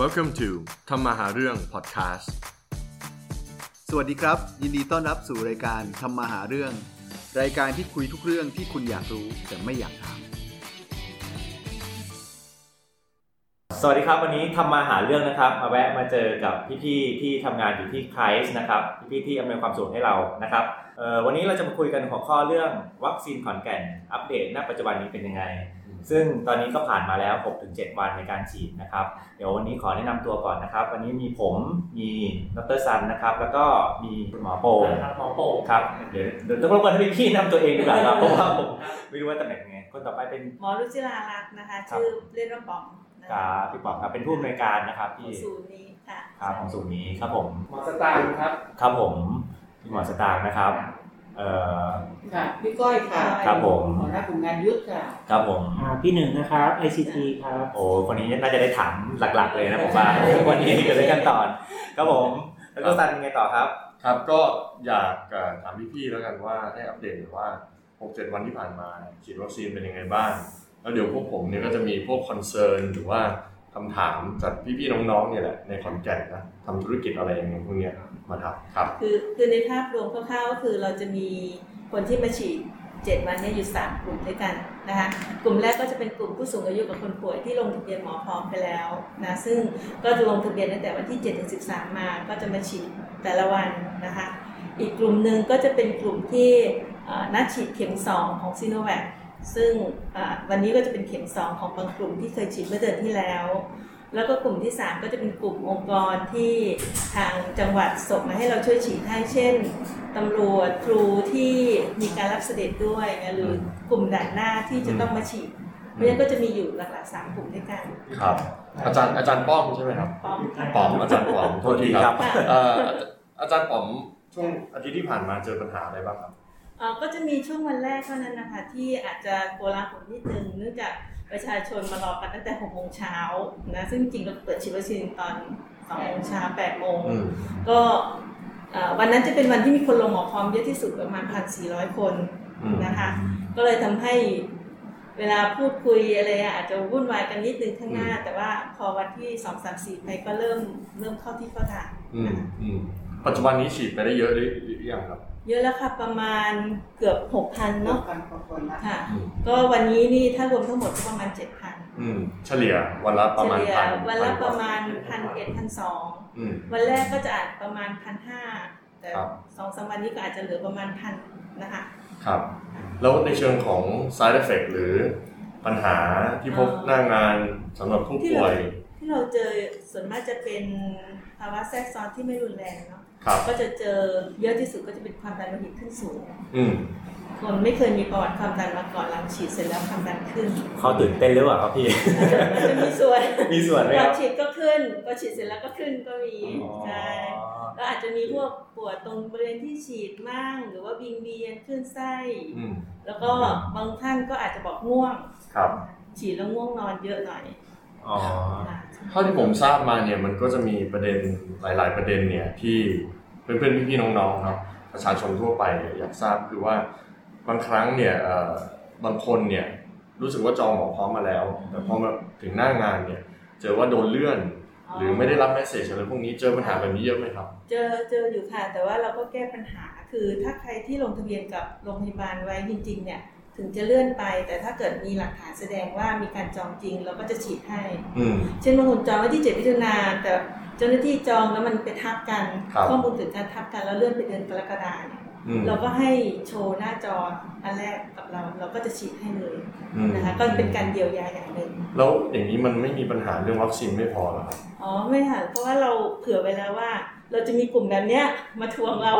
Welcome to ทำมาหาเรื่อง podcast สวัสดีครับ ยินดีต้อนรับสู่รายการทำมาหาเรื่อง รายการที่คุยทุกเรื่องที่คุณอยากรู้แต่ไม่อยากถาม สวัสดีครับวันนี้ทำมาหาเรื่องนะครับ มาแวะมาเจอกับพี่ๆที่ทำงานอยู่ที่ไครส์นะครับพี่ๆที่อำนวยความสะดวกให้เรานะครับเอ่อวันนี้เราจะมาคุยกันหัวข้อเรื่องวัคซีนขอนแก่น อัปเดตณปัจจุบันนี้เป็นยังไง ซึ่งตอนนี้ก็ผ่านมาแล้ว 6-7 วันในการฉีดนะครับ เดี๋ยววันนี้ขอแนะนำตัวก่อนนะครับ วันนี้มีผมมีดรซันนะครับ แล้วก็มีคุณหมอโปงหมอโป่งครับเดี๋ยวเดี๋ยวต้องรบกวนให้พี่ๆแนะนำตัวเองดีกว่าครับเพราะว่าผมไม่รู้ว่าตำแหน่งยังไงคนต่อไปเป็นหมอรุจิรารักษ์นะคะครับชื่อเล่นว่าป๋องนะกาคะพี่ป๋องครับเป็นผู้อำนวยการนะครับของที่ศูนย์นี้ค่ะครับของศูนย์นี้ครับผมหมอสตางค์ครับครับผมพี่หมอสตางค์นะครับเอ่อ ค่ะพี่ก้อยค่ะครับผมหัวหน้ากลุ่มงานยุทธค่ะครับผมอ่าพี่หนึ่งนะครับ ICT ครับโอ้คนนี้น่าจะได้ถามหลักๆเลยนะผมว่าวันนี้เกิดอะไรกันตอนครับผมแล้วก็ซันเป็นไงต่อครับ ครับก็อยากเอ่อถามพี่ๆแล้วกันว่าให้อัปเดตหน่อยว่า 6-7 วันที่ผ่านมาฉีดวัคซีนเป็นยังไงบ้าง แล้วเดี๋ยวพวกผมเนี่ยก็จะมีพวกคอนเซิร์นหรือว่าคำถามจากพี่ๆน้องๆเนี่ยแหละในขอนแก่นนะทำธุรกิจอะไรอย่างเงี้ยพวกเนี้ย มาถามครับคือคือในภาพรวมคร่าวๆก็คือเราจะมีคนที่มาฉีด7วันเนี้อยู่ 3 กลุ่มด้วยกันนะคะกลุ่มแรกก็จะเป็นกลุ่มผู้สูงอายุกับคนป่วยที่ลงทะเบียนหมอพร้อมไปแล้วนะซึ่งก็จะลงทะเบียนตั้งแต่วันที่7ถึง13 มาก็จะมาฉีดแต่ละวันนะคะอีกกลุ่มหนึ่งก็จะเป็นกลุ่มที่เอ่อนัดฉีดเข็ม 2 ของซีโนแวคซึ่งอ่าวันนี้ก็จะเป็นเข็ม 2 ของบางกลุ่มที่เคยฉีดเมื่อเดือนที่แล้ว แล้วก็กลุ่มที่ 3 ก็จะเป็นกลุ่มองค์กรที่ทางจังหวัดส่งมาให้เราช่วยฉีดให้เช่นตำรวจครูที่มีการรับเสด็จด้วยนะหรือกลุ่มด่านหน้าที่จะต้องมาฉีดเพราะฉะนั้นก็จะมีอยู่หลักๆสามกลุ่มด้วยกันครับ อาจารย์อาจารย์ป้อมใช่ไหมครับพร้อมค่ะป๋อมอาจารย์ป๋อมโทษทีคครัรับบเอ่ออาจารย์ป๋อมช่วงอาทิตย์ที่ผ่านมาเจอปัญหาอะไรบ้างครับเอ่อก็จะมีช่วงวันแรกเท่านั้นนะคะที่อาจจะโกลาหลนิดนึงเนื่องจาก ประชาชนมารอกันตั้งแต่6โมงเช้านะซึ่งจริงๆเราเปิดฉีดวัคซีนตอน2โมงเช้า8โมงอืมก็เอ่อวันนั้นจะเป็นวันที่มีคนลงหมอพร้อมเยอะที่สุดประมาณ1,400คนอืมนะคะก็เลยทำให้เวลาพูดคุยอะไรอะอาจจะวุ่นวายกันนิดนึงข้างหน้า แต่ว่าพอวันที่2 3 4ไปก็เริ่มเริ่มเข้าที่เข้าทางอืมนะคะอืมปัจจุบันนี้ฉีดไปได้เยอะหรือหรือยังครับ เยอะแล้วค่ะประมาณเกือบ6,000เนาะเนาะกันกว่าคนนะค่ะอืมก็วันนี้นี่ถ้ารวมทั้งหมดก็ประมาณ7,000อืมเฉลี่ยวันละประมาณเฉลี่ยพันวันละพันกปว่าระมาณ1,100 1,200อืมวันแรกก็จะอาจประมาณ1,500แต่ครับสองสามวันนี้ก็อาจจะเหลือประมาณพันนะคะ ครับ แล้วในเชิงของ side effect หรือปัญหาที่พบอ่าหน้างานสำหรับผู้ป่วย ที่เราเจอส่วนมากจะเป็นภาวะแทรกซ้อนที่ไม่รุนแรงเนาะครับ ก็จะเจอเยอะที่สุดก็จะเป็นความดันโลหิตขึ้นสูงอืมคนไม่เคยมีประวัติความดันมาก่อนหลังฉีดเสร็จแล้วความดันขึ้นเขาตื่นเต้นหรือเปล่าครับพี่มันจะมีส่วนมีส่วนไหมก่คอรันบฉีดก็ขึ้นพอฉีดเสร็จแล้วก็ขึ้นก็มีอ๋อใช่แล้วอาจจะมีพวกปวดตรงบริเวณที่ฉีดมั่งหรือว่าวิงเวียนขึ้นไส้อืมแล้วก็บางท่านก็อาจจะบอกง่วงครับ ฉีดแล้วง่วงนอนเยอะหน่อยอ๋อค่ะ เท่าที่ผมทราบมาเนี่ยมันก็จะมีประเด็นหลาย ๆ ประเด็นเนี่ยที่เพื่อนๆพี่ๆน้องๆเนาะประชาชนทั่วไปเนี่ยอยากทราบคือว่าบางครั้งเนี่ยบางคนเนี่ยรู้สึกว่าจองหมอพร้อมมาแล้ว แต่พอมาถึงหน้างานเนี่ย เจอว่าโดนเลื่อน หรือไม่ได้รับแมสเซจอะไรพวกนี้เจอปัญหาแบบนี้เยอะไหมครับ เจอเจออยู่ค่ะแต่ว่าเราก็แก้ปัญหาคือถ้าใครที่ลงทะเบียนกับโรงพยาบาลไว้จริง ๆ เนี่ย ถึงจะเลื่อนไป แต่ถ้าเกิดมีหลักฐานแสดงว่ามีการจองจริงเราก็จะฉีดให้อืมเช่นบางคนจองไว้ที่7มิถุนาแต่เจ้าหน้าที่จองแล้วมันไปทับกันครับข้อมูลถึงการทับกันแล้วเลื่อนไปเดือนกรกฎาเนี่ยอืมเราก็ให้โชว์หน้าจออันแรกกับเรา เราก็จะฉีดให้เลยอืมนะคะก็เป็นการเยียวยาอย่างหนึ่งแล้วอย่างนี้มันไม่มีปัญหาเรื่องวัคซีนไม่พอเหรอครับอ๋อไม่ค่ะเพราะว่าเราเผื่อไว้แล้วว่า เราจะมีกลุ่มแบบเนี้ยมาทวงเรา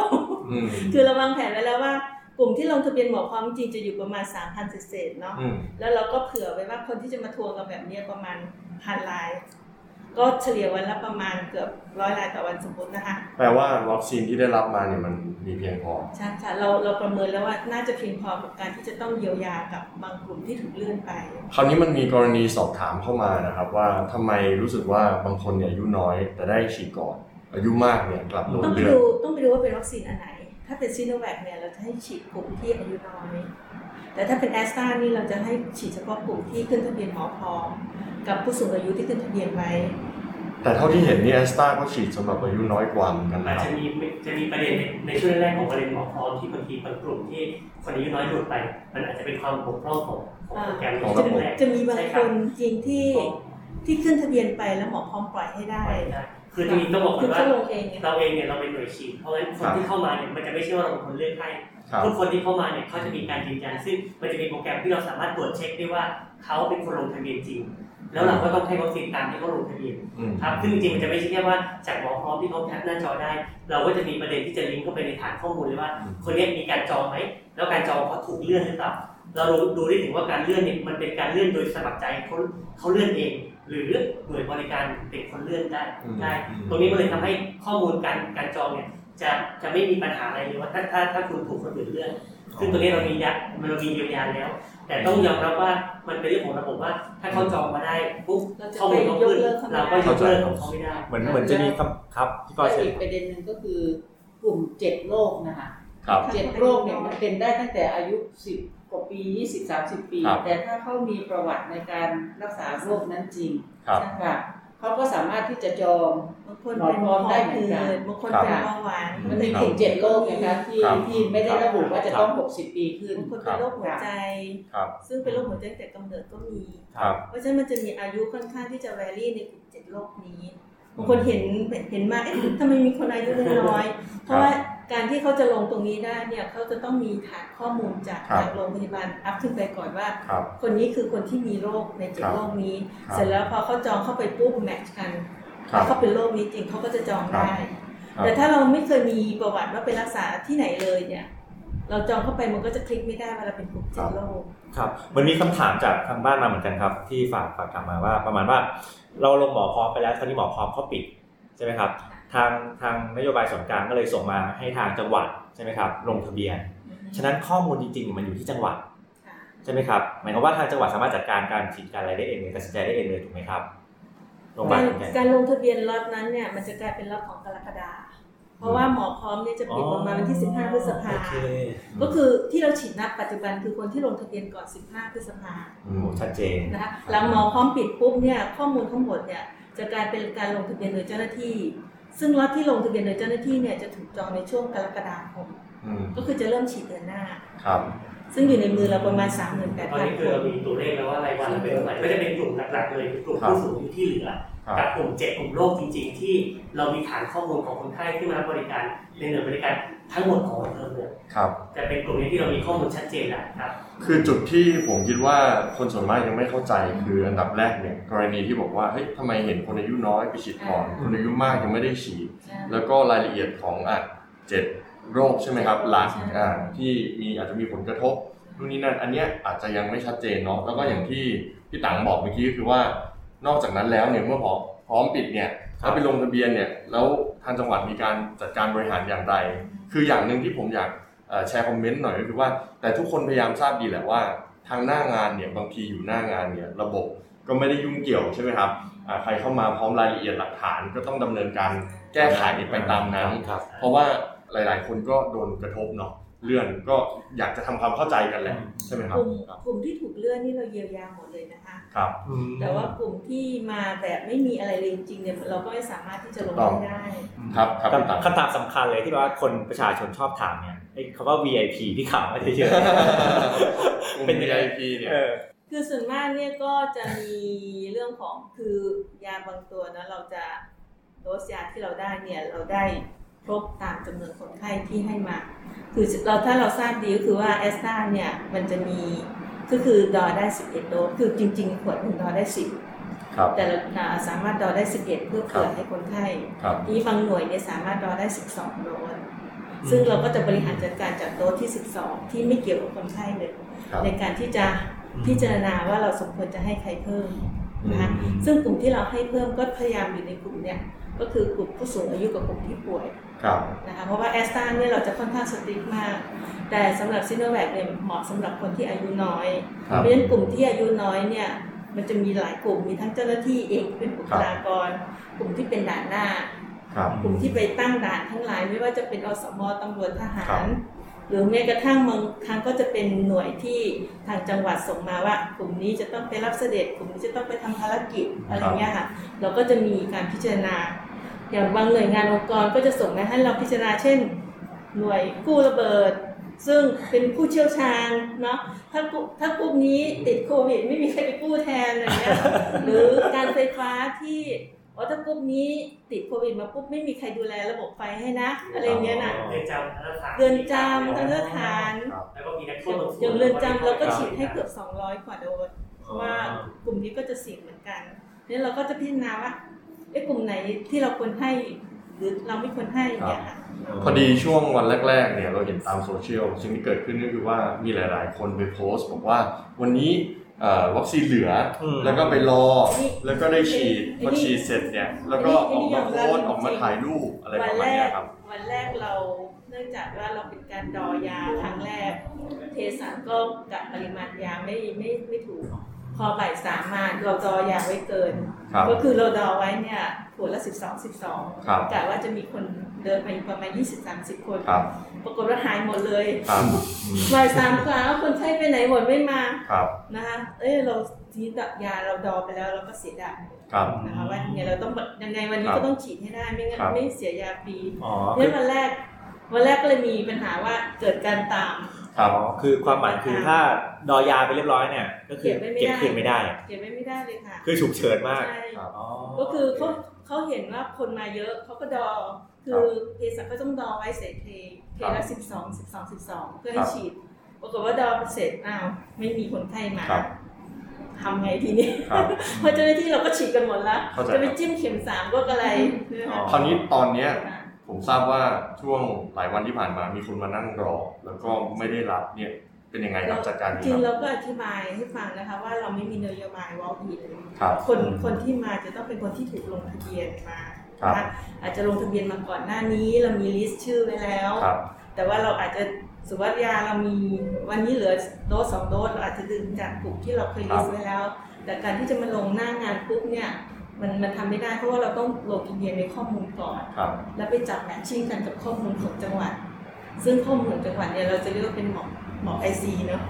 อืมคือเราวางแผนไว้แล้วว่า กลุ่มที่ลงทะเบียนหมอพร้อมจริงจะอยู่ประมาณ 3,000เศษๆเนาะอืมแล้วเราก็เผื่อไว้ว่าคนที่จะมาทวงเราแบบเนี้ยประมาณพันราย ก็เฉลี่ยวันละประมาณเกือบร้อยรายต่อวันสมมตินะคะแปลว่าวัคซีนที่ได้รับมาเนี่ยมันมีเพียงพอใช่ค่ะเราเราประเมินแล้วว่าน่าจะเพียงพอกับการที่จะต้องเยียวยากับบางกลุ่มที่ถูกเลื่อนไป คราวนี้มันมีกรณีสอบถามเข้ามานะครับ ว่าทำไมรู้สึกว่าบางคนเนี่ยอายุน้อยแต่ได้ฉีดก่อนอายุมากเนี่ยกลับโดนต้องไปเลื่อนดูต้องไปดูว่าเป็นวัคซีนอันไหน ถ้าเป็นซีโนแวคเนี่ยเราจะให้ฉีดกลุ่มที่อายุน้อย แต่ถ้าเป็นแอสตรานี่เราจะให้ฉีดเฉพาะกลุ่มที่ขึ้นทะเบียนหมอพร้อม กับผู้สูงอายุที่ขึ้นทะเบียนไว้แต่เท่าที่เห็นนี่แอสตราก็ฉีดสำหรับอายุน้อยกว่าเหมือนกันอานะจครัจะบมีจะมีประเด็นในในช่วงแรกๆของประเด็นหมอพร้อมที่บางทีบางกลุ่มที่คนอายุน้อยหลุดไป มันอาจจะเป็นความบกพร่องของของโปรแกรมในของช่ระวบบงแรกจะมีบางใช่ครับนจริงที่ที่ขึ้นทะเบียนไปแล้วหมอพร้อมปล่อยให้ได้ คือจริงๆต้องบอกก่คืออนว่าเขาลงเองไงเราเองเนี่ยเราเป็นหน่วยฉีดเพราะฉะนั้นคนที่เข้ามาเนี่ยมันจะไม่ใช่ว่าเราเป็นคนเลือกให้ครับทุกคนที่เข้ามาเนี่ยเขาจะมีการยืนยันซึ่งมันจะมีโปรแกรมที่เราสามารถตรวจเช็คได้ว่าเขาเป็นคนลงทะเบียนจริง แล้วเราก็ต้องให้วัคซีนตามที่เขาลงทะเบียนอืมครับซึ่งจริงๆมันจะไม่ใช่แค่ว่าจากหมอพร้อมที่เขาแคปหน้าจอได้ เราก็จะมีประเด็นที่จะลิงก์เข้าไปในฐานข้อมูลเลยว่าอืมคนนี้มีการจองไหมแล้วการจองเขาถูกเลื่อนหรือเปล่าเราดูได้ถึงว่าการเลื่อนเนี่ยมันเป็นการเลื่อนโดยสมัครใจเขาเขาเลื่อนเอง หรือหน่วยบริการเป็นคนเลื่อนได้อืมได้อืมตรงนี้มันเลยทำให้ข้อมูลการการจองเนี่ยจะจะไม่มีปัญหาอะไรเลยว่าถ้าถ้าถ้าคุณถูกคนอื่นเลื่อนซึ่งตัวนี้เรามียาเรามีเยียวยาแล้ว แต่ต้องยอมรับว่ามันเป็นเรื่องของระบบว่า ถ้าเขาจองมาได้ปุ๊บเราจะข้อมูลเขาขึ้นไปยกเลิกเขาไม่ได้เราก็ยกเลิกของเขาไม่ได้เหมือนเหมือนจะมีคำครับพี่ก้อยและเชิญอีกประเด็นหนึ่งก็คือกลุ่มเจ็ดโรคนะคะครับเจ็ดโรคเนี่ยมันเป็นได้ตั้งแต่อายุ10ก ว่าปี 20 30 ปีครับแต่ถ้าเขามีประวัติในการรักษาโรคนั้นจริงครับค่ะเขาก็สามารถที่จะจองบางคนเป็นหมอพร้อมได้เหมือนกันบางคนครับเป็นเบาหวานมันมีกลุ่มเจ็ดโรคนะคะที่ครับที่ไม่ได้ระบุว่าจะต้อง 60 ปีขึ้นบางคนเป็นโรคหัวใจครับซึ่งเป็นโรคหัวใจตั้งแต่กำเนิดก็มีครับเพราะฉะนั้นมันจะมีอายุค่อนข้างที่จะแวรี่ในกลุ่มเจ็ดโรคนี้ บางคนเห็นเห็นมาเอ๊ะทำไมมีคนอายุน้อยๆเพราะว่าการที่เขาจะลงตรงนี้ได้เนี่ยเขาจะต้องมีฐานข้อมูลจากครับจากโรงพยาบาลอัพขึ้นไปก่อนว่าครับคนนี้คือคนที่มีโรคในเจ็ดครับโรคนี้ครับเสร็จแล้วพอเขาจองเข้าไปปุ๊บแมทช์กันครับแล้วเขาเป็นโรคนี้จริงเขาก็จะจองได้ครับแต่ถ้าเราไม่เคยมีประวัติว่าไปรักษาที่ไหนเลยเนี่ย เราจองเข้าไปมันก็จะคลิกไม่ได้ว่าเราเป็นกลุ่มเจ็ดโรคครับมันมีคำถามจากทางบ้านมาเหมือนกันครับ ที่ฝากฝากถามมาว่า ประมาณว่า เราลงหมอพร้อมไปแล้วคราวนี้หมอพร้อมเขาปิดใช่ไหมครับ ทางทางนโยบายส่วนกลางก็เลยส่งมาให้ทางจังหวัดใช่ไหมครับ ลงทะเบียน ฉะนั้นข้อมูลจริงๆ มันอยู่ที่จังหวัดค่ะใช่ไหมครับหมายความว่าทางจังหวัดสามารถจัดการการฉีดการอะไรได้เองเลยตัดสินใจได้เองเลยถูกไหมครับโรงพยาบาการลเหมือนกันการลการลงทะเบียนล็อตนั้นเนี่ยมันจะกลายเป็นล็อตของกรกฎาคม เพราะว่าหมอพร้อมเนี่ยจะปิดประมาณวันที่ 15 พฤษภาโอเคก็คือที่เราฉีดนัดปัจจุบันคือคนที่ลงทะเบียนก่อน 15 พฤษภาโอ้ชัดเจนนะคะหลังหมอพร้อมปิดปุ๊บเนี่ยข้อมูลทั้งหมดเนี่ยจะกลายเป็นการลงทะเบียนโดยเจ้าหน้าที่ ซึ่งล็อตที่ลงทะเบียนโดยเจ้าหน้าที่เนี่ยจะถูกจองในช่วงกรกฎาคมอืมก็คือจะเริ่มฉีดเดือนหน้าครับซึ่งอยู่ในมือเราประมาณตอนนี้38,000คืคอเรานมีตัวเลขแล้วว่ารายวันเราเป็นเท่าไหร่ก็จะเป็นกลุ่มหลักๆเลยคือกลุ่มครับผู้สูงอายุที่เหลือครับ กับกลุ่มเจ็ดกลุ่มโรคจริง ๆ ที่เรามีฐานข้อมูลของคนไข้ที่มารับบริการในหน่วยบริการทั้งหมดของอำเภอเมืองครับจะเป็นกลุ่มนี้ที่เรามีข้อมูลชัดเจนแล้วครับ คือจุดที่ผมคิดว่าคนส่วนมากยังไม่เข้าใจคืออันดับแรกเนี่ยกรณีที่บอกว่าเฮ้ยทำไมเห็นคนอายุน้อยไปฉีดก่อนคนอายุมากยังไม่ได้ฉีดใช่แล้วก็รายละเอียดของอะเจ็ดโรคใช่ไหมครับหลักใช่อ่าที่มีอาจจะมีผลกระทบนู่นนี่นั่นอันเนี้ยอาจจะยังไม่ชัดเจนเนาะแล้วก็อย่างที่พี่ตังบอกเมื่อกี้ก็คือว่า นอกจากนั้นแล้วเนี่ยเมื่อพอพร้อมปิดเนี่ยครับแล้วไปลงทะเบียนเนี่ยแล้วทางจังหวัดมีการจัดการบริหารอย่างไร คืออย่างหนึ่งที่ผมอยากเอ่อแชร์คอมเมนต์หน่อยก็คือว่า แต่ทุกคนพยายามทราบดีแหละว่า ทางหน้างานเนี่ยบางทีอยู่หน้างานเนี่ยระบบก็ไม่ได้ยุ่งเกี่ยวใช่ไหมครับอ่าใครเข้ามาพร้อมรายละเอียดหลักฐานก็ต้องดำเนินการแก้ไขไปตามนั้นครับเพราะว่าหลาย ๆ คนก็โดนกระทบเนาะ เลื่อนก็อยากจะทำความเข้าใจกันแหละใช่ไหมคกรับลุ่มครับกลุ่มที่ถูกเลื่อนนี่เราเยียวยาหมดเลยนะคะครับ แต่ว่ากลุ่มที่มาแบบไม่มีอะไรเลยจริงๆเนี่ยเราก็ไม่สามารถที่จะลงถูกต้องได้ครับครับพี่ตังคำถามสำคัญเลยที่ว่าคนประชาชนชอบถามเนี่ยไอ้คำว่า VIP ที่ข่าวไม่ได้เยอะกลุ่มเป็นยังไง VIP เนี่ยเออคือส่วนมากเนี่ยก็จะมีเรื่องของคือยาบางตัวนะเราจะโดสยาที่เราได้เนี่ยเราได้ ครบตามจำนวนคนไข้ที่ให้มา คือเราถ้าเราทราบดีก็คือว่าแอสตราเนี่ยมันจะมีก็คือดอได้ 11 โดสคือจริงๆ ขวดหนึ่งดอได้ 10ครับแต่เราอ่าสามารถดอได้ 11 เพื่อเผื่อให้คนไข้ครับที่บางหน่วยเนี่ยสามารถดอได้ 12 โดสซึ่งเราก็จะบริหารจัดการจากโดสที่ 12 ที่ไม่เกี่ยวกับคนไข้เลยครับในการที่จะพิจารณาว่าเราสมควรจะให้ใครเพิ่มนะคะซึ่งกลุ่มที่เราให้เพิ่มก็พยายามอยู่ในกลุ่มเนี่ย ก็คือกลุ่มผู้สูงอายุกับกลุ่มที่ป่วยครับนะคะเพราะว่าแอสตราเนี่ยเราจะค่อนข้างสตริกมาก แต่สำหรับซิโนแวคเนี่ยเหมาะสำหรับคนที่อายุน้อยครับเพราะฉะนั้นกลุ่มที่อายุน้อยเนี่ยมันจะมีหลายกลุ่มมีทั้งเจ้าหน้าที่เองที่เป็นบุคลากร กลุ่มที่เป็นด่านหน้าครับกลุ่มที่ไปตั้งด่านทั้งหลาย ไม่ว่าจะเป็นอสมตำรวจทหาครัรบหรือแม้กระทั่งบางครั้งก็จะเป็นหน่วยที่ทางจังหวัดส่งมาว่า กลุ่มนี้จะต้องไปรับเสด็จ กลุ่มนี้จะต้องไปทำภารกิจอะไรเงี้ยค่ะเราก็จะมีการพิจารณา อย่างบางหน่วยงานองค์กรก็จะส่งมาให้เราพิจารณาเช่น หน่วยกู้ระเบิด ซึ่งเป็นผู้เชี่ยวชาญเนาะถ้ากลุ่มถ้ากลุ่มนี้ติดโควิด ไม่มีใครไปกู้แทนอะไรเงี้ยหรือการไฟฟ้าที่อ๋อถ้ากลุ่มนี้ติดโควิดมาปุ๊บไม่มีใครดูแลระบบไฟให้นะอะไรเงี้ยน่ะเรือนจำทันสถานเรือนจำทันสถานแล้วก็มีนักโทษบางส่วนอย่างเรือนจำเราก็ฉีดให้เกือบ 200 กว่าโดสเพราะว่ากลุ่มนี้ก็จะเสี่ยงเหมือนกันนี่เราก็จะพิจารณาว่า เอ๊ะกลุ่มไหนที่เราควรให้หรือเราไม่ควรให้อย่างเนี่ยค่ะ พอดีช่วงวันแรกๆเนี่ยเราเห็นตามโซเชียลสิ่งที่เกิดขึ้นก็คือว่ามีหลาย ๆ คนไปโพสต์บอกว่าวันนี้เอ่อวัคซีนเหลืออม แล้วก็ไปรอ นี่แล้วก็ได้ฉีดไอ้พอนี่ฉีดเสร็จเนี่ยแล้วก็ไอ้ออกนี่มาโพสต์ยอมรับ ออกมาจริงๆถ่ายรูปอะไรวัประนมาณแรเนี้กยครับวันแรกเราเนื่องจากว่าเราเป็นการดอยาครั้งแรก เทสันก็กะปริมาณยาไม่ไม่ไม่ถูก พอบ่ายสามมาเราดอยาไว้เกินครับก็คือเราดอไว้เนี่ยขวดละสิบสองสิบสองครับกะว่าจะมีคนเดินไปประมาณยี่สิบสามสิบคนครับปรากฏว่าหายหมดเลยครับอืมบ่ายสามครั้งคนไข้ไปไหนหมดไม่มาครับนะคะเอ้ยเราทีดับยาเราดอไปแล้วเราก็เสียดายครับนะคะว่าเนี่ยเราต้องยังไงวันนี้ครับก็ต้องฉีดให้ได้ไม่งั้นครับไม่เสียยาฟรีอ๋อเนี่ยวันแรกวันแรกก็เลยมีปัญหาว่าเกิดการตาม ครับอ๋อคือความหมายคือถ้าดอยาไปเรียบร้อยเนี่ย ก็คือเก็บไว้ไม่เก็บได้คืนไม่ได้ เก็บไว้ไม่ได้เลยค่ะ คือฉุกเฉินมากใช่ครับอ๋อก็คือเขาเขาเห็นว่าคนมาเยอะเขาก็ดอ คือเภสัชก็ต้องดอไว้เสร็จเทเทละสิบสองสิบสองสิบสองเพื่อให้ฉีดปรากฏว่าดอเสร็จอ้าวไม่มีคนไข้มาครับทำไงทีนี้ครับเพราะเจ้าหน้าที่เราก็ฉีดกันหมดแล้วเข้าใจจะไปจิ้มเข็มสามก็อะไรนะอ๋อคะคราวนี้ตอนเนี้ย ผมทราบว่าช่วงหลายวันที่ผ่านมามีคนมานั่งรอ แล้วก็ไม่ได้รับเนี่ยเป็นยังไงครับจัดการจยังริงไงเราก็อธิบายให้ฟังนะคะว่าเราไม่มีนโยบาย walk in ครับคนคนที่มาจะต้องเป็นคนที่ถูกลงทะเบียนมาครับนะคะอาจจะลงทะเบียนมาก่อนหน้านี้เรามี list ชื่อไว้แล้วครับแต่ว่าเราอาจจะสุวัสยาเรามีวันนี้เหลือโดสสองโดสเราอาจจะดึงจากกลุ่มที่เราเคย list ไว้แล้ว แต่การที่จะมาลงหน้างานปุ๊บเนี่ย มันมันทำไม่ได้เพราะว่าเราต้องลงทะเบียนในข้อมูลก่อน ครับ แล้วไปจับแมทชิ่งกันกับข้อมูลของจังหวัด ซึ่งข้อมูลของจังหวัดเนี่ยเราจะเรียกว่าเป็นหมอกหมอกไอซีเนาะ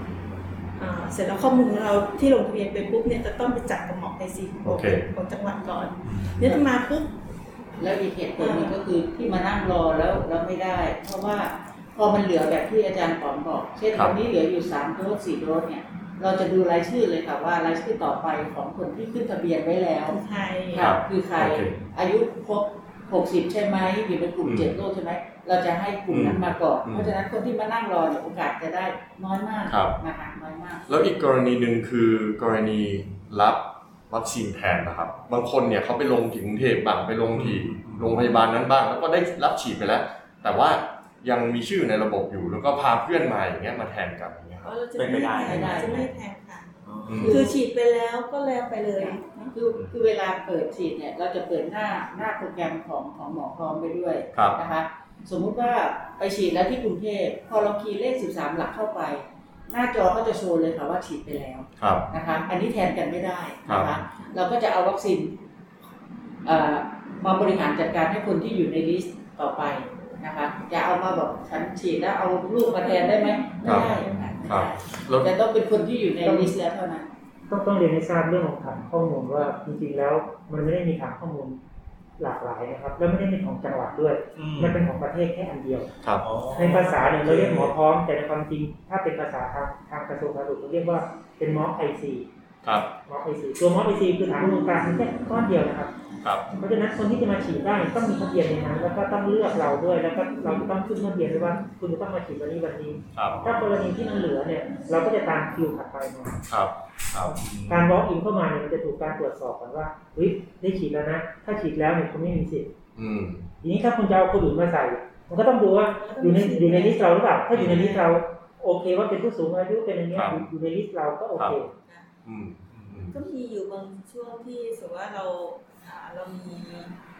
อ่าเสร็จแล้วข้อมูลของเราที่ลงทะเบียนไปปุ๊บเนี่ยจะต้องไปจับกับหมอกไอซีของโอเค ของจังหวัดก่อนเนี่ยถ้ามาปุ๊บ แล้วอีกเหตุผลหนึงก็คือที่มานั่งรอแล้วแล้วไม่ได้ เพราะว่าพอมันเหลือแบบที่อาจารย์ปอมบอก เช่นครับ วันนี้เหลืออยู่สามโดสสี่โดสเนี่ย เราจะดูรายชื่อเลยค่ะว่ารายชื่อต่อไปของคนที่ขึ้นทะเบียนไว้แล้วคนไทยครับคือใคร โอเค อายุครบ60 ใช่ไหมอยู่ในกลุ่มอืมเจ็ดโรคใช่ไหมเราจะให้กลุ่มนั้นมาก่อน อืมเพราะฉะนั้นคนที่มานั่งรอเนี่ยโอกาสจะได้น้อยมากครับ นะคะน้อยมากแล้วอีกกรณีหนึ่งคือกรณีรับวัคซีนแทนนะครับ บางคนเนี่ยเขาไปลงที่กรุงเทพบ้างไปลงที่โรงพยาบาลนั้นบ้าง แล้วก็ได้รับฉีดไปแล้ว แต่ว่ายังมีชื่อในระบบอยู่แล้วก็พาเพื่อนมาอย่างเงี้ยมาแทนกันอย่าง เงี้ยครับเราจะเป็นไปได้ไม่แทงจะไม่แทงค่ะอืมคือฉีดไปแล้วก็แล้วไปเลย คือคือเวลาเปิดฉีดเนี่ยเราจะเปิดหน้าหน้าโปรแกรมของของหมอพร้อมไปด้วยครับนะคะสมมุติว่าไปฉีดแล้วที่กรุงเทพพอเราคีย์เลข 13 หลักเข้าไป หน้าจอก็จะโชว์เลยค่ะว่าฉีดไปแล้วครับ นะคะอันนี้แทนกันไม่ได้นะครัคะบเราก็จะเอาวัคซีนเอ่อมาบริหารจัดการให้คนที่อยู่ใน list ต่อไปนะคะจะเอามาบอกฉันฉีดแล้วเอาลูกมาแทนได้ไหมไม่ได้ ค่ะไม่ครับได้แล้วแต่ต้องเป็นคนที่อยู่ใน list แล้วเท่านั้นต้องต้องเรียนให้ทราบเรื่องของฐานข้อมูลว่าจริงๆแล้วมันไม่ได้มีฐานข้อมูลหลากหลายนะครับ แล้วไม่ได้เป็นของจังหวัดด้วยอืมมันเป็นของประเทศแค่อันเดียวครับอ๋อในภาษาเนี่ยเราเรียกหมอพร้อมแต่ในความจริงถ้าเป็นภาษาทางทางกระทรวงสาธารณสุขเราเรียกว่าเป็นม็อกไอซีครับ ม็อกไอซีตัวม็อกไอซีคือฐานข้อมูลกลางมันแค่ก้อนเดียวนะครับครับเพราะฉะนั้นคนที่จะมาฉีดได้ต้องมีทะเบียนในนั้นแล้วก็ต้องเลือกเราด้วยแล้วก็เราจะต้องขึ้นทะเบียนด้วยว่าคุณจะต้องมาฉีดวันนี้วันนี้ครับถ้ากรณีที่มันเหลือเนี่ย เราก็จะตามคิวถัดไปมาครับครับการ walk in เข้ามาเนี่ยมันจะถูกการตรวจสอบก่อนว่าเฮ้ยได้ฉีดแล้วนะ ถ้าฉีดแล้วเนี่ยคุณไม่มีสิทธิ์อืมทีนี้ถ้าคุณจะเอาคนอื่นมาใส่ มันก็ต้องดูว่าอยู่ในอยู่ใน list เราหรือเปล่าถ้าอยู่ใน list เราโอเคว่าเป็นผู้สูงอายุเป็นอย่างเงี้ยครับอยู่อยู่ใน list เราก็โอเคอืมอืม ก็มีอยู่บางช่วงที่สมมติว่าเราอ่าเรามี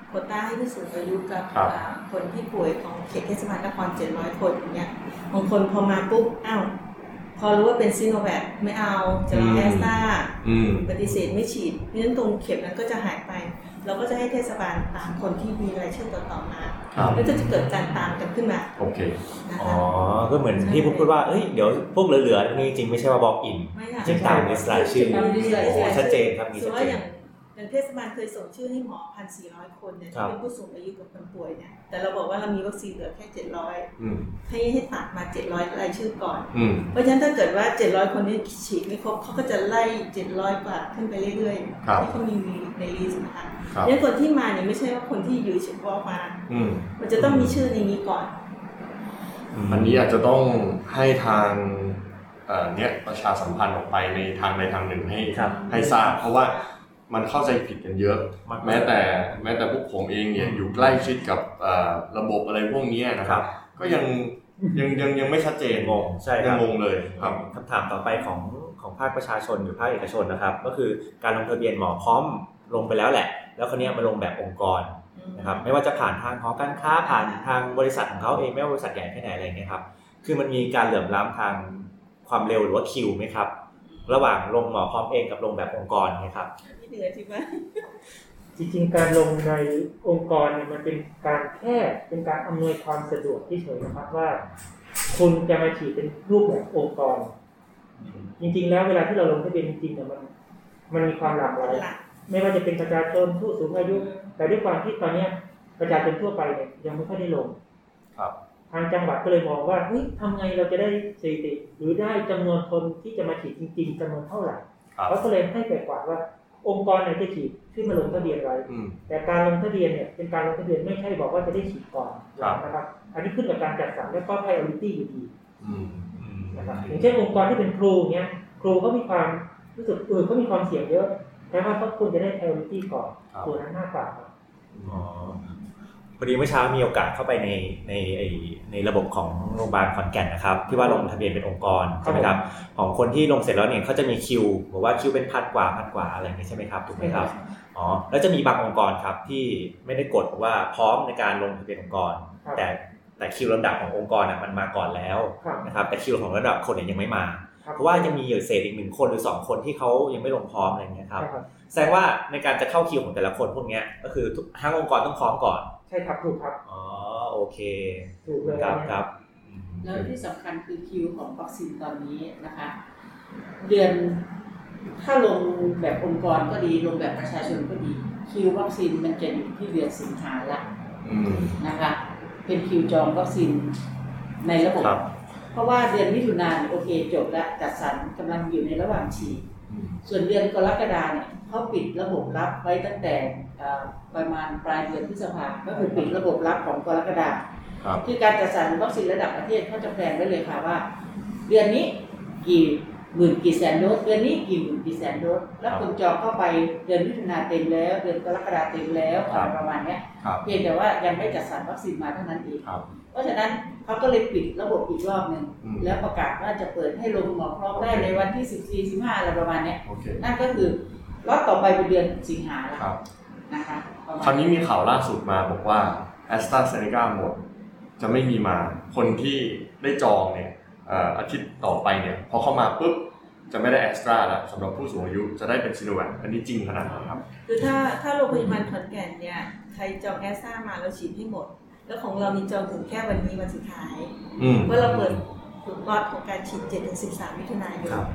โควต้าให้ผู้สูงอายุกับครับอ่าคนที่ป่วยของเขตเทศบาลนคร700คนอย่างเงี้ยบางคนพอมาปุ๊บอ้าวพอรู้ว่าเป็นซีโนแวคไม่เอาจะเอาอืมแอสตราอืมปฏิเสธไม่ฉีดเพราะฉะนั้นตรงเข็มนั้นก็จะหายไป เราก็จะให้เทศบาลตามคนที่มีรายชื่อต่อๆมาครับแล้วจะเกิดการตามกันขึ้นมาโอเคนะอ๋อคะก็เหมือนที่พูดพูดว่าเอ้ยเดี๋ยวพวกเหลือๆนี่จริงๆไม่ใช่ว่า walk in ไม่ค่ะจริงตาม list รายชื่อตาม list รายชื่อโอ้ชัดเจนครับมีสมชัมดติเจว่าอนย่าง อย่างเทศบาลเคยส่งชื่อให้หมอพันสี่ร้อยคนเนี่ยครัที่บเป็นผู้สูงอายุกับคนป่วยเนี่ยแต่เราบอกว่าเรามีวัคซีนเหลือแค่เจ็ดร้อยอืมให้ให้ตัดมาเจ็ดร้อยรายชื่อก่อนอืมเพราะฉะนั้นถ้าเกิดว่าเจ็ดร้อยคนนี้ฉีดไม่ครบเขาก็จะไล่เจ็ดร้อยกว่าขึ้นไปเรื่อยครับๆที่เขามีในลิสต์นะคะครับเนี่ยคนที่มาเนี่ยไม่ใช่ว่าคนที่อยู่เฉพาะมาอืมมันจะต้องมีชื่อในนี้ก่อน อันนี้อาจจะต้องให้ทางเอ่อเนี้ยประชาสัมพันธ์ออกไปในทางใดทางหนึ่งให้ครับให้ทราบเพราะว่า มันเข้าใจผิดกันเยอะมากๆแม้แต่แม้แต่พวกผมเองเนี่ยอยู่ใกล้ชิดกับเอ่อระบบอะไรพวกเนี้ยนะครับ ก็ยังยังยังยังไม่ชัดเจนงงใช่คยัรังบงงเลยครับคำถามต่อไปของของภาคประชาชนหรือภาคเอกชนนะครับ ก็คือการลงทะเบียนหมอพร้อมลงไปแล้วแหละ แล้วคนนี้ยมาลงแบบองค์กรนะครับไม่ว่าจะผ่านทางหอการค้าผ่านทางบริษัทของเขาเองไม่ว่าบริษัทใหญ่แค่ไหนอะไรเงี้ยครับคือมันมีการเหลื่อมล้ำทางความเร็วหรือว่าคิวไหมครับ ระหว่างลงหมอพร้อมเองกับลงแบบองค์กรเนะครับที่เหนือที่ว่าจริงๆ การลงในองค์กรเนี่ยมันเป็นการแค่เป็นการอำนวยความสะดวกที่เฉยๆนะครับว่าคุณจะมาฉีดเป็นรูปแบบองค์กร จริงๆ แล้วเวลาที่เราลงทะเบียนจริงๆเนี่ยมันมันมีความหลากหลายหลักไม่ว่าจะเป็นประชาชนผู้สูงอายุ แต่ด้วยความที่ตอนเนี้ยประชาชนทั่วไปเนี่ยยังไม่ค่อยได้ลง ครับทางจังหวัดก็เลยมองว่าเฮ้ยทำไงเราจะได้สถิติ หรือได้จำนวนคนที่จะมาฉีดจริง ๆจำนวนเท่าไหร่ครับเขาก็เลยให้ไปกว่าว่า องค์กรไหนจะฉีดขึ้นมาลงทะเบียนไว้อืมแต่การลงทะเบียนเนี่ยเป็นการลงทะเบียนไม่ใช่บอกว่าจะได้ฉีดก่อนครับนะครับ อันนี้ขึ้นกับการจัดสรรและก็ priority อยู่ดีอืมนะครับอย่างเช่นองค์กรที่เป็นครูเนี้ยครูก็มีความรู้สึกเออเขามีความเสี่ยงเยอะแต่ว่าเขาควรจะได้ priority ก่อนครับตัวนั้นมากกว่าครับอ๋อ พอดีเมื่อเช้ามีโอกาสเข้าไปในในไอ้ในระบบของโรงพยาบาลขอนแก่นนะครับ ที่ว่าลงทะเบียนเป็นองค์กรใช่ไหมครับของคนที่ลงเสร็จแล้วเนี่ยเขาจะมีคิวบอกว่าคิวเป็นพันกว่าพันกว่าอะไรอย่างนี้ใช่ไหมครับถูกไหมครับอ๋อแล้วจะมีบางองค์กรครับที่ไม่ได้กดบอกว่าพร้อมในการลงทะเบียนองค์กรครับแต่แต่คิวลำดับขององค์กรอะมันมาก่อนแล้วครับนะครับแต่คิวของระดับคนเนี่ยยังไม่มาครับเพราะว่ายังมีอยู่เศษอีกหนึ่งคนหรือสองคนที่เขายังไม่ลงพร้อมอะไรอย่างเงี้ยครับใช่ครับแสดงว่าในการจะเข้าคิวของแต่ละคนพวกเนี้ยก็คือทุกทั้งองค์กรต้องพร้อมก่อน ใช่ครับถูกครับ อ๋อโอเค ถูกเลยครับเนี่ยครับอืมแล้วที่สำคัญคือคิวของวัคซีนตอนนี้นะคะ เดือนถ้าลงแบบองค์กรก็ดีลงแบบประชาชนก็ดี คิววัคซีนมันจะอยู่ที่เดือนสิงหาละอืมนะคะ เป็นคิวจองวัคซีนในระบบครับเพราะว่าเดือนมิถุนายนโอเคจบแล้วจัดสรรกำลังอยู่ในระหว่างฉีดอืม ส่วนเดือนกรกฎาเนี่ยเขาปิดระบบรับไว้ตั้งแต่เอ่อประมาณปลายเดือนพฤษภาก็คือปิดระบบรับของกรกฎาครับคือการจัดสรรวัคซีนระดับประเทศเขาจะแพลนไว้เลยค่ะว่า เดือนนี้กี่หมื่นกี่แสนโดสเดือนนี้กี่หมื่นกี่แสนโดสแล้วคนจองเข้าไปเดือนมิถุนาเต็มแล้ว เดือนกรกฎาเต็มแล้วอะไรประมาณเนี้ยครับเพียงแต่ว่ายังไม่จัดสรรวัคซีนมาเท่านั้นเองครับ เพราะฉะนั้นเขาก็เลยปิดระบบอีกรอบหนึ่งอืมแล้วประกาศว่าจะเปิดให้ลงหมอพร้อมได้ในวันที่ 14 15อะไรประมาณเนี้ยโอเคนั่นก็คือรอบต่อไปเป็นเดือนสิงหาแล้วครับนะคะประมาณคราวนี้มีข่าวล่าสุดมาบอกว่า a s t r a z เซ e c a หมดจะไม่มีมาคนที่ได้จองเนี่ยเอ่ออาทิตย์ต่อไปเนี่ยพอเข้ามาปุ๊บจะไม่ได้ a s t r a แล้วสำหรับผู้สูงอายุจะได้เป็นซีโนแวคอันนี้จริงขนาดไหนครับ คือถ้าถ้าโรงพยาบาลขอนแก่นเนี่ยใครจองแอสตร้ามาเราฉีดให้หมด แล้วของเรามีจองถึงแค่วันนี้วันสุดท้ายอืมเพราะเราเปิดล็อตของการฉีด7ถึง13มิถุนายนครับ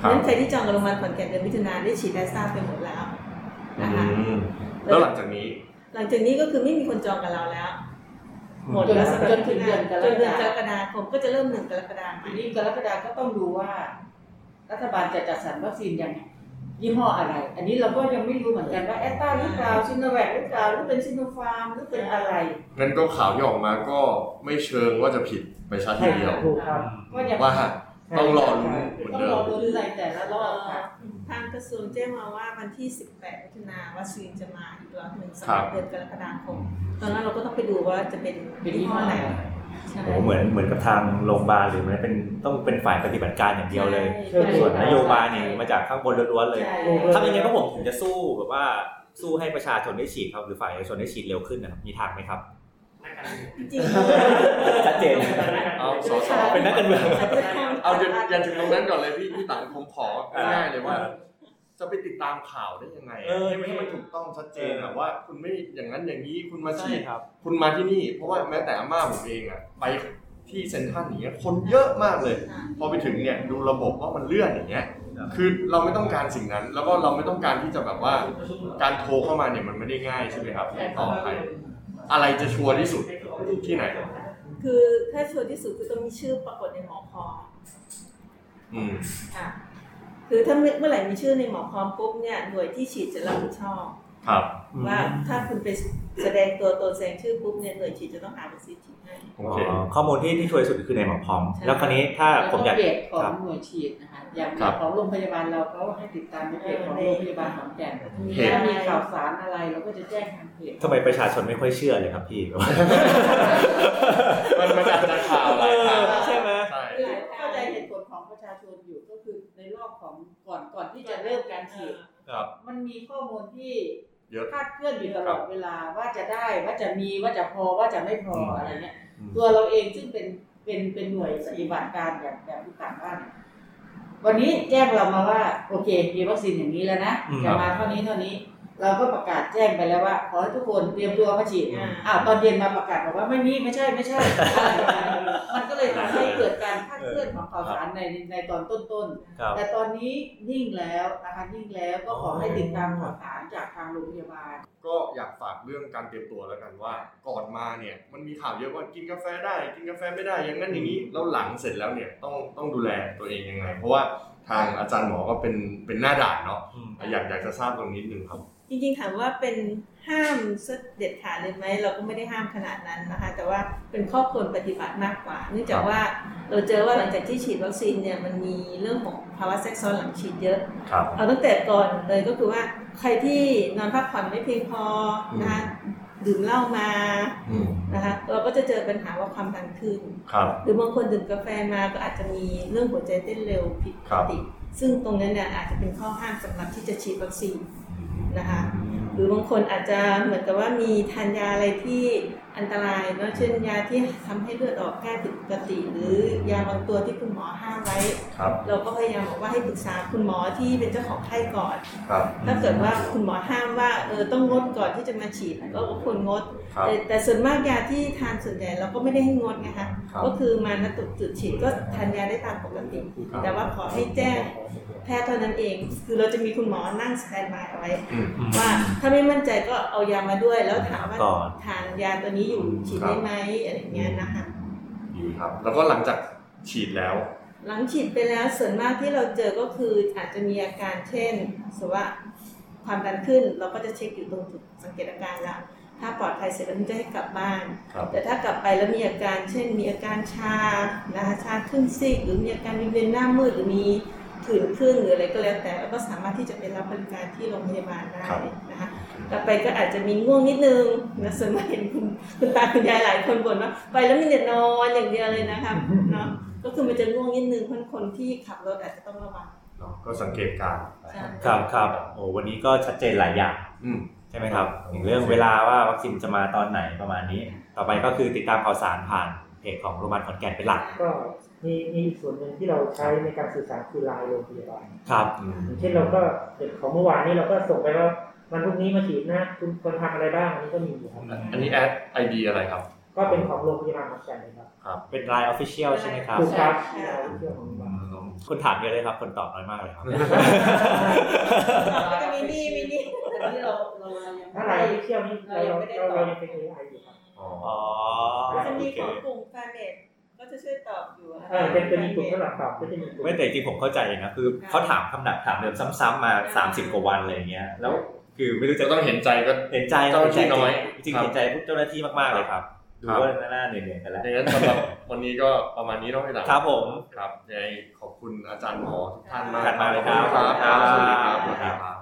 ครับนั้นใครที่จองกับโรงพยาบาลขอนแก่นเดือนมิถุนายนได้ฉีดแอสตร้าไปหมดแล้วอืนะคะมแล้วหลังจากนี้ หลังจากนี้ก็คือไม่มีคนจองกับเราแล้วหมดจนแล้วสำหรับจนถึงเดือนกจรนกเดือนฎากรกฎาคมก็จะเริ่มหนึ่งกรกฎาคทีมนี้กรกฎาก็ต้องดูว่า รัฐบาลจะจัดสรรวัคซีนยังไง ยี่ห้ออะไร อันนี้เราก็ยังไม่รู้เหมือนกันว่าแอตตาหรือเปล่าซิโนแวคหรือเปล่าหรือเป็นซิโนฟาร์มหรือเป็นอะไรงั้นก็ข่าวที่ออกมาก็ไม่เชิงว่าจะผิดไปชาทีใช่เดีคยรัวบถูกครับก็ยังว่าต้องรอรุ้นเหมือนต้องเดิรอมดูในแต่ละรอบค่ะทางกระทรวงแจ้งมาว่าวันที่ 18มิถุนาวัคซีนจะมาอีกรอบหนึ่งสำครัหรับบเดือนกรกฎาคม ตอนนั้นเราก็ต้องไปดูว่าจะเป็นเป็นยี่ห้อไหนยี่ห้อไหนใช่ โอ้เหมือนเหมือนกับทางโรงพยาบาลหรือมันเป็นต้องเป็นฝ่ายปฏิบัติการอย่างเดียวเลยใช่ส่วนนโยบายเนี่ยมาจากข้างบนล้วนๆเลยใช่ทำยังไงพวกผมถึงจะสู้แบบว่าสู้ให้ประชาชนได้ฉีดครับหรือฝ่ายเอกชนได้ฉีดเร็วขึ้นนะครับมีทางไหมครับนักการเมืองจริงชัดเจนเอาสสเป็นนักการเมืองเอาอย่าอย่าถึงตรงนั้นก่อนเลยพี่พี่ตังผมของ่ายๆเลยว่า จะไปติดตามข่าวได้ยังไงเออให้ให้มันถูกต้องชัดเจนอะว่า คุณไม่อย่างนั้นอย่างนี้คุณมาฉีด ครับ คุณมาที่นี่ เพราะว่าแม้แต่อาม่าผมเองอะไปที่เซ็นทรัลอย่างเงี้ยคนเยอะมากเลย พอไปถึงเนี่ยดูระบบว่ามันเลื่อนอย่างเงี้ยครับ คือเราไม่ต้องการสิ่งนั้น แล้วก็เราไม่ต้องการที่จะแบบว่าการโทรเข้ามาเนี่ยมันไม่ได้ง่ายใช่ไหมครับต่อไปอะไรจะชัวร์ที่สุดที่ไหน คือถ้าชัวร์ที่สุดคือต้องมีชื่อปรากฏในหมอพร้อมอืม ค่ะ คือถ้าเมื่อเมื่อไหร่มีชื่อในหมอพร้อมปุ๊บเนี่ยหน่วยที่ฉีดจะรับผิดชอบครับว่าถ้าคุณไปแสดงตัวตนแสดงชื่อปุ๊บเนี่ยหน่วยฉีดจะต้องหาวัคซีนฉีดให้โอเคอ๋อข้อมูลที่ที่ช่วยสุดคือในหมอพร้อมใช่แล้วคราวนี้ถ้าแล้วผมอยากก็เพจขอครังบหน่วยฉีดนะคะอย่างครับของโรงพยาบาลเราก็ให้ติดตามในเพจของโรงพยาบาลขอนแก่นเพจถ้ามีข่าวสารอะไรเราก็จะแจ้งทางเพจทำไมประชาชนไม่ค่อยเชื่อเลยครับพี่มันมันอาจจะข่าวหลายทางใช่ไหม ที่จะเริ่มการฉีดครับ มันมีข้อมูลที่เยอะคาดเคลื่อนอยู่ตลอดครับเวลาว่าจะได้ว่าจะมีว่าจะพอว่าจะไม่พออืมอะไรเงี้ยอืมตัวเราเองซึ่งเป็นเป็นเป็นหน่วยปฏิบัติการแบบแบบที่ต่างบ้านเนี่ยวันนี้แจ้งเรามาว่า โอเคมีวัคซีนอย่างนี้แล้วนะอืมจะมาเท่านี้เท่านี้ เราก็ประกาศแจ้งไปแล้วว่า ขอให้ทุกคนเตรียมตัวมาฉีดอ่าอ้าวตอนเย็นมาประกาศบอกว่าไม่มีไม่ใช่ไม่ใช่อะไรอย่างเงี้ยมันก็เลยทำให้เกิดการคาดเคลื่อนของข่าวสารในในตอนต้นๆครับแต่ตอนนี้นิ่งแล้วนะคะนิ่งแล้วก็ขอให้ติดตามข่าวสารจากทางโรงพยาบาล ก็อยากฝากเรื่องการเตรียมตัวแล้วกันว่า ก่อนมาเนี่ยมันมีข่าวเยอะว่ากินกาแฟได้ กินกาแฟไม่ได้อย่างนั้นอย่างนี้แล้วหลังเสร็จแล้วเนี่ยต้องต้องดูแลตัวเองยังไง เพราะว่าทางอาจารย์หมอก็เป็นเป็นหน้าด่านเนาะอืมอยากอยากจะทราบตรงนี้นิดนึงครับจริงๆถามว่าเป็นห้ามเด็ดขาดเลยไหมเราก็ไม่ได้ห้ามขนาดนั้นนะคะ แต่ว่าเป็นข้อควรปฏิบัติมากกว่า เนื่องจากว่าเราเจอว่าหลังจากที่ฉีดวัคซีนเนี่ยมันมีเรื่องของภาวะแทรกซ้อนหลังฉีดเยอะครับเอาตั้งแต่ก่อนเลยก็คือว่า ใครที่นอนพักผ่อนไม่เพียงพอนะคะดื่มเหล้ามาอืมนะคะเราก็จะเจอปัญหาว่าความดันขึ้นครับหรือบางคนดื่มกาแฟมาก็อาจจะมีเรื่องหัวใจเต้นเร็วผิดปกติ ซึ่งตรงนั้นเนี่ยอาจจะเป็นข้อห้ามสำหรับที่จะฉีดวัคซีนนะคะห รือบางคนอาจจะเหมือนกับว่ามีทานยาอะไรที่อันตรายเนอะเช่นยาที่ทำให้เลือดออกแก้ผิดปกติ หรือยาบางตัวที่คุณหมอห้ามไว้ครับเราก็พยายามบอกว่าให้ปรึกษาคุณหมอที่เป็นเจ้าของไข้ก่อนครับถ้าเกิดว่าคุณหมอห้ามว่าเออต้องงดก่อนที่จะมาฉีดก็ควรงดครับแต่แต่ส่วนมากยาที่ทานส่วนใหญ่เราก็ไม่ได้ให้งดนะคะครับก็คือมาณจุดจุดฉีดก็ทานยาได้ตามปกติครับแต่ว่าขอให้แจ้ง แพทย์เท่านั้นเอง คือเราจะมีคุณหมอนั่งสแตนบายเอาไว้อืมว่าถ้าไม่มั่นใจก็เอายามาด้วย แล้วถามว่าก่อนทานยาตัวนี้อยู่ฉีดได้ไหมอะไรอย่างเงี้ยนะคะดีครับ แล้วก็หลังจากฉีดแล้ว หลังฉีดไปแล้วส่วนมากที่เราเจอก็คืออาจจะมีอาการเช่นสมมติว่าความดันขึ้นเราก็จะเช็คอยู่ตรงจุดสังเกตอาการละถ้าปลอดภัยเสร็จแล้วถึงจะให้กลับบ้านครับแต่ถ้ากลับไปแล้วมีอาการ เช่น มีอาการชานะคะชาขึ้นซีกหรือมีอาการวิงเวียนหน้ามืดหรือมี ผื่นขึ้นหรืออะไรก็แล้วแต่แล้วก็สามารถที่จะไปรับบริการที่โรงพยาบาลได้ครับนะคะกลับไปก็อาจจะมีง่วงนิดนึงนะส่วนมากเห็นคุณคุณตาคุณยายหลายคนบ่นว่าไปแล้วมีแต่นอนอย่างเดียวเลยนะคะเนาะก็คือมันจะง่วงนิดนึงเพราะคนที่ขับรถอาจจะต้องระวังเนาะก็สังเกตการณ์ใช่ครับครับโอ้วันนี้ก็ชัดเจนหลายอย่างอืมใช่ไหมครับอย่างเรื่องเวลาว่าวัคซีนจะมาตอนไหนประมาณนี้ ต่อไปก็คือติดตามข่าวสารผ่าน เพจของโรงพยาบาลขอนแก่นเป็นหลัก ก็มีมีอีกส่วนหนึ่งที่เราใช้ในการสื่อสารคือไลน์โรงพยาบาลครับอืมอย่างเช่นเราก็อย่างของเมื่อวานนี้เราก็ส่งไปว่าวันพรุ่งนี้มาฉีดนะคุณควรทำอะไรบ้างอันนี้ก็มีอยู่ครับอันนี้แอดไอดีอะไรครับ ก็เป็นของโรงพยาบาลขอนแก่นเลยครับเป็นรายออฟฟิเชียลใช่ไหมครับถูกครับใช่เราเชื่อของโรงพยาบาลคนถามเยอะเลยครับคนตอบน้อยมากเลยครับก็จะมีนี่มีนี่แต่นี่เราเราเรายังถ้าไม่รายได้ออฟฟิเชียลนี่เราเราเราเรายังเป็น AI อยู่ครับ อ๋ออ๋อก็จะโอมีเคของกลุ่มแฟนเน็ตก็จะช่วยตอบอยู่อะเออเป็นเป็นมีกลุ่มสำหรับตอบก็จะมีกลุ่มไม่แต่จริงๆผมเข้าใจนะคือเขาถามคำดักถามเดิมซ้ำๆมา30กว่าวันอะไรอย่างเงี้ยแล้วคือไม่รู้จะจะต้องเห็นใจก็เห็นใจเจ้าหน้าที่น้อยจริงครับๆเห็นใจพวกเจ้าหน้าที่มากๆเลยครับดูครับว่าหน้าเหนื่อยๆกันแล้วดังนั้นสำหรับวันนี้ก็ประมาณนี้เนาะพี่หลังครับผมครับยังไงขอบคุณอาจารย์หมอทุกท่านมากขอบคุณมากเลยครับขอบคุณครับสวัสดีครับสวัสดีครับ